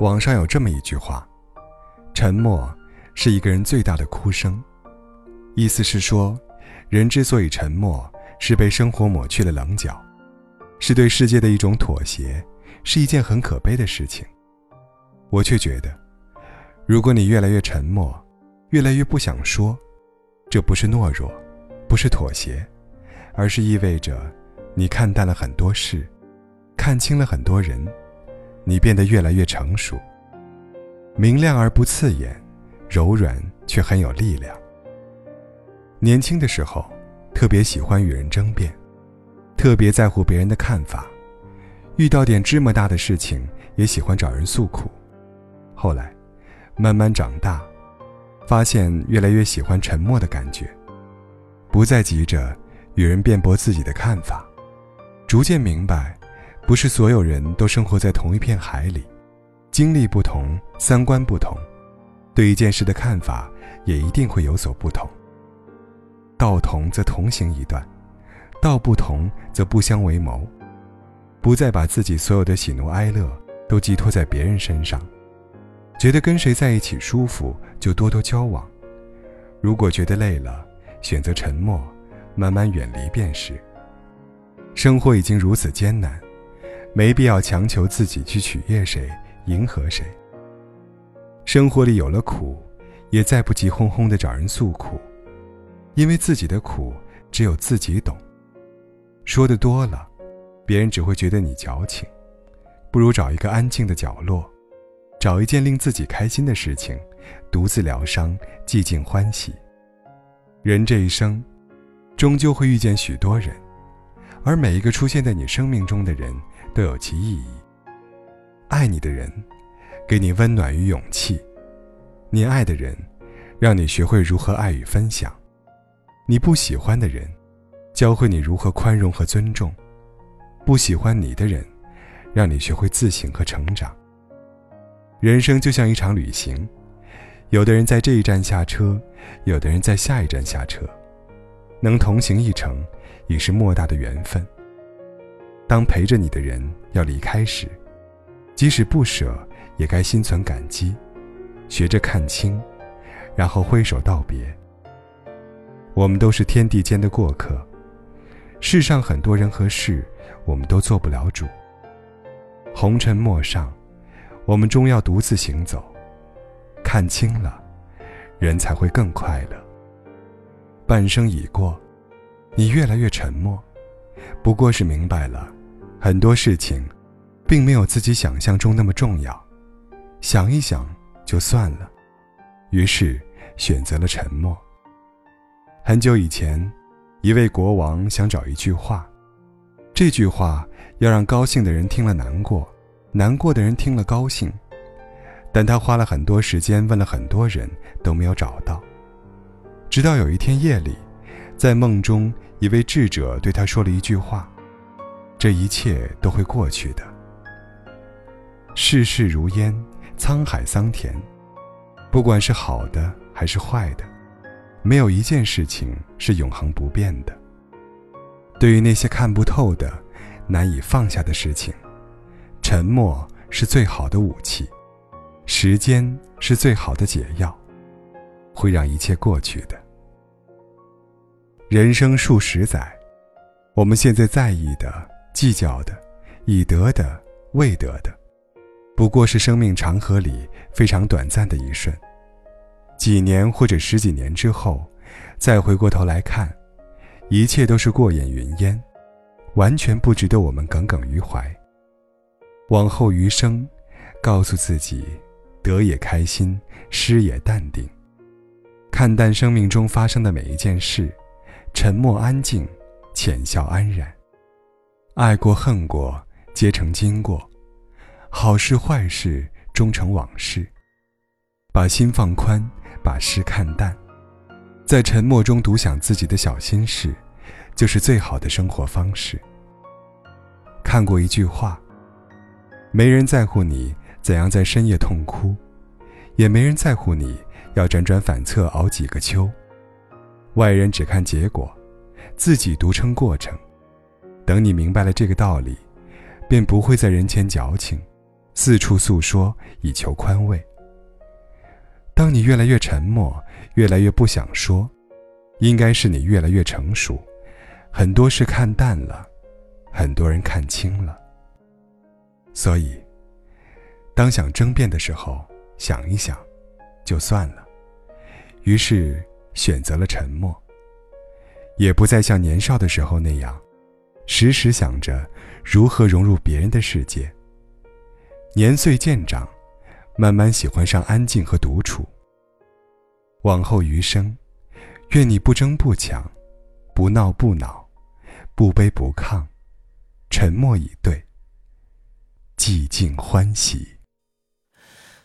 网上有这么一句话：“沉默是一个人最大的哭声。”意思是说，人之所以沉默，是被生活抹去了棱角，是对世界的一种妥协，是一件很可悲的事情。我却觉得，如果你越来越沉默，越来越不想说，这不是懦弱，不是妥协，而是意味着你看淡了很多事，看清了很多人。你变得越来越成熟，明亮而不刺眼，柔软却很有力量。年轻的时候，特别喜欢与人争辩，特别在乎别人的看法，遇到点芝麻大的事情也喜欢找人诉苦。后来，慢慢长大，发现越来越喜欢沉默的感觉，不再急着与人辩驳自己的看法，逐渐明白。不是所有人都生活在同一片海里，经历不同，三观不同，对一件事的看法也一定会有所不同。道同则同行一段，道不同则不相为谋。不再把自己所有的喜怒哀乐都寄托在别人身上，觉得跟谁在一起舒服就多多交往。如果觉得累了，选择沉默，慢慢远离便是。生活已经如此艰难。没必要强求自己去取悦谁，迎合谁。生活里有了苦，也再不急哄哄的找人诉苦，因为自己的苦只有自己懂。说的多了，别人只会觉得你矫情。不如找一个安静的角落，找一件令自己开心的事情，独自疗伤，寂静欢喜。人这一生，终究会遇见许多人，而每一个出现在你生命中的人。都有其意义。爱你的人，给你温暖与勇气；你爱的人，让你学会如何爱与分享；你不喜欢的人，教会你如何宽容和尊重；不喜欢你的人，让你学会自省和成长。人生就像一场旅行，有的人在这一站下车，有的人在下一站下车，能同行一程，已是莫大的缘分。当陪着你的人要离开时，即使不舍，也该心存感激，学着看清，然后挥手道别。我们都是天地间的过客，世上很多人和事，我们都做不了主。红尘陌上，我们终要独自行走。看清了，人才会更快乐。半生已过，你越来越沉默。不过是明白了，很多事情，并没有自己想象中那么重要，想一想就算了，于是选择了沉默。很久以前，一位国王想找一句话，这句话要让高兴的人听了难过，难过的人听了高兴，但他花了很多时间问了很多人都没有找到，直到有一天夜里，在梦中。一位智者对他说了一句话：“这一切都会过去的。世事如烟，沧海桑田，不管是好的还是坏的，没有一件事情是永恒不变的。对于那些看不透的、难以放下的事情，沉默是最好的武器，时间是最好的解药，会让一切过去的。”人生数十载，我们现在在意的、计较的、已得的、未得的，不过是生命长河里非常短暂的一瞬。几年或者十几年之后，再回过头来看，一切都是过眼云烟，完全不值得我们耿耿于怀。往后余生，告诉自己，得也开心，失也淡定，看淡生命中发生的每一件事。沉默安静，浅笑安然。爱过恨过，皆成经过；好事坏事，终成往事。把心放宽，把事看淡，在沉默中独享自己的小心事，就是最好的生活方式。看过一句话：没人在乎你怎样在深夜痛哭，也没人在乎你要辗转反侧熬几个秋。外人只看结果，自己独撑过程。等你明白了这个道理，便不会在人前矫情，四处诉说以求宽慰。当你越来越沉默，越来越不想说，应该是你越来越成熟，很多事看淡了，很多人看清了。所以，当想争辩的时候，想一想，就算了。于是选择了沉默，也不再像年少的时候那样，时时想着如何融入别人的世界。年岁渐长，慢慢喜欢上安静和独处。往后余生，愿你不争不抢，不闹不恼，不卑不亢，沉默以对，寂静欢喜。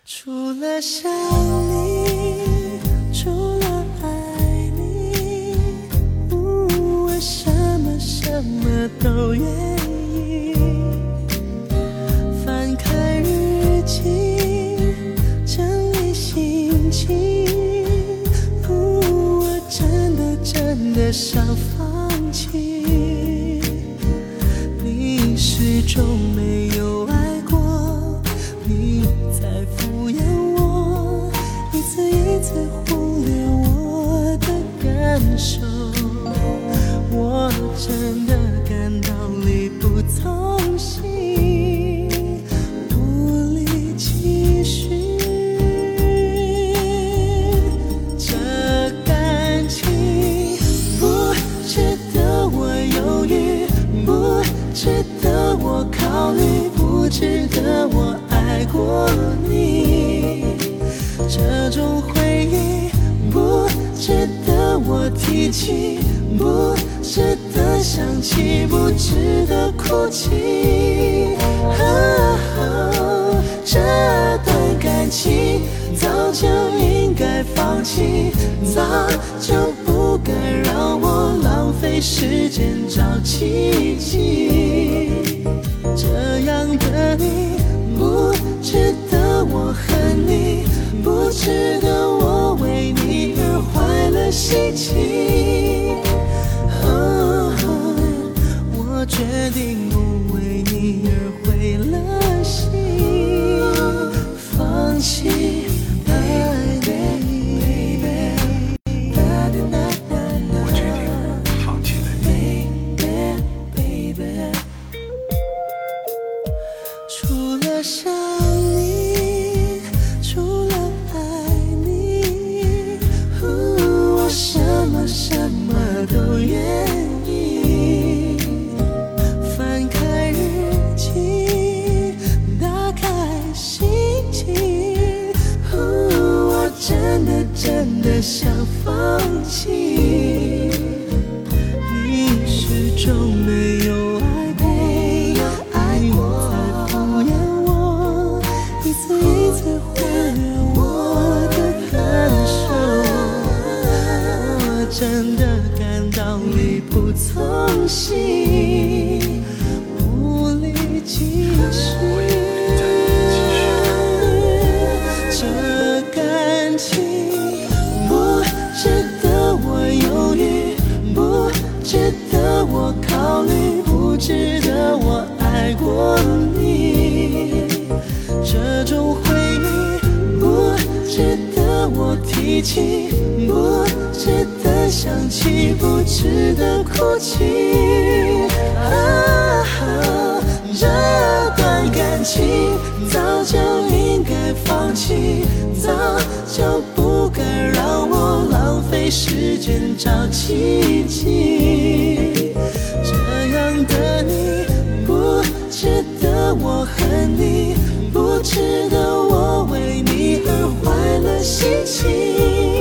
除了想什么都愿意，翻开日记，整理心情。哦，我真的真的想放弃，你始终没。真的感到力不从心，无力继续。这感情不值得我犹豫，不值得我考虑，不值得我爱过你。这种回忆不值得我提起，不值。得想起，不值得哭泣。这段感情早就应该放弃，早就不该让我浪费时间找奇迹。这样的你，不值得我恨你，不值得我为你而坏了心情。除了想你，除了爱你，我什么什么都愿意。翻开日记，打开心情，我真的真的想放弃，你始终没真的感到力不从心，无力继续。这感情。不值得我犹豫，不值得我考虑，不值得我爱过你。这种回忆不值得我提起，不。想起不值得哭泣，这段感情早就应该放弃，早就不该让我浪费时间找奇迹。这样的你，不值得我恨你，不值得我为你而坏了心情。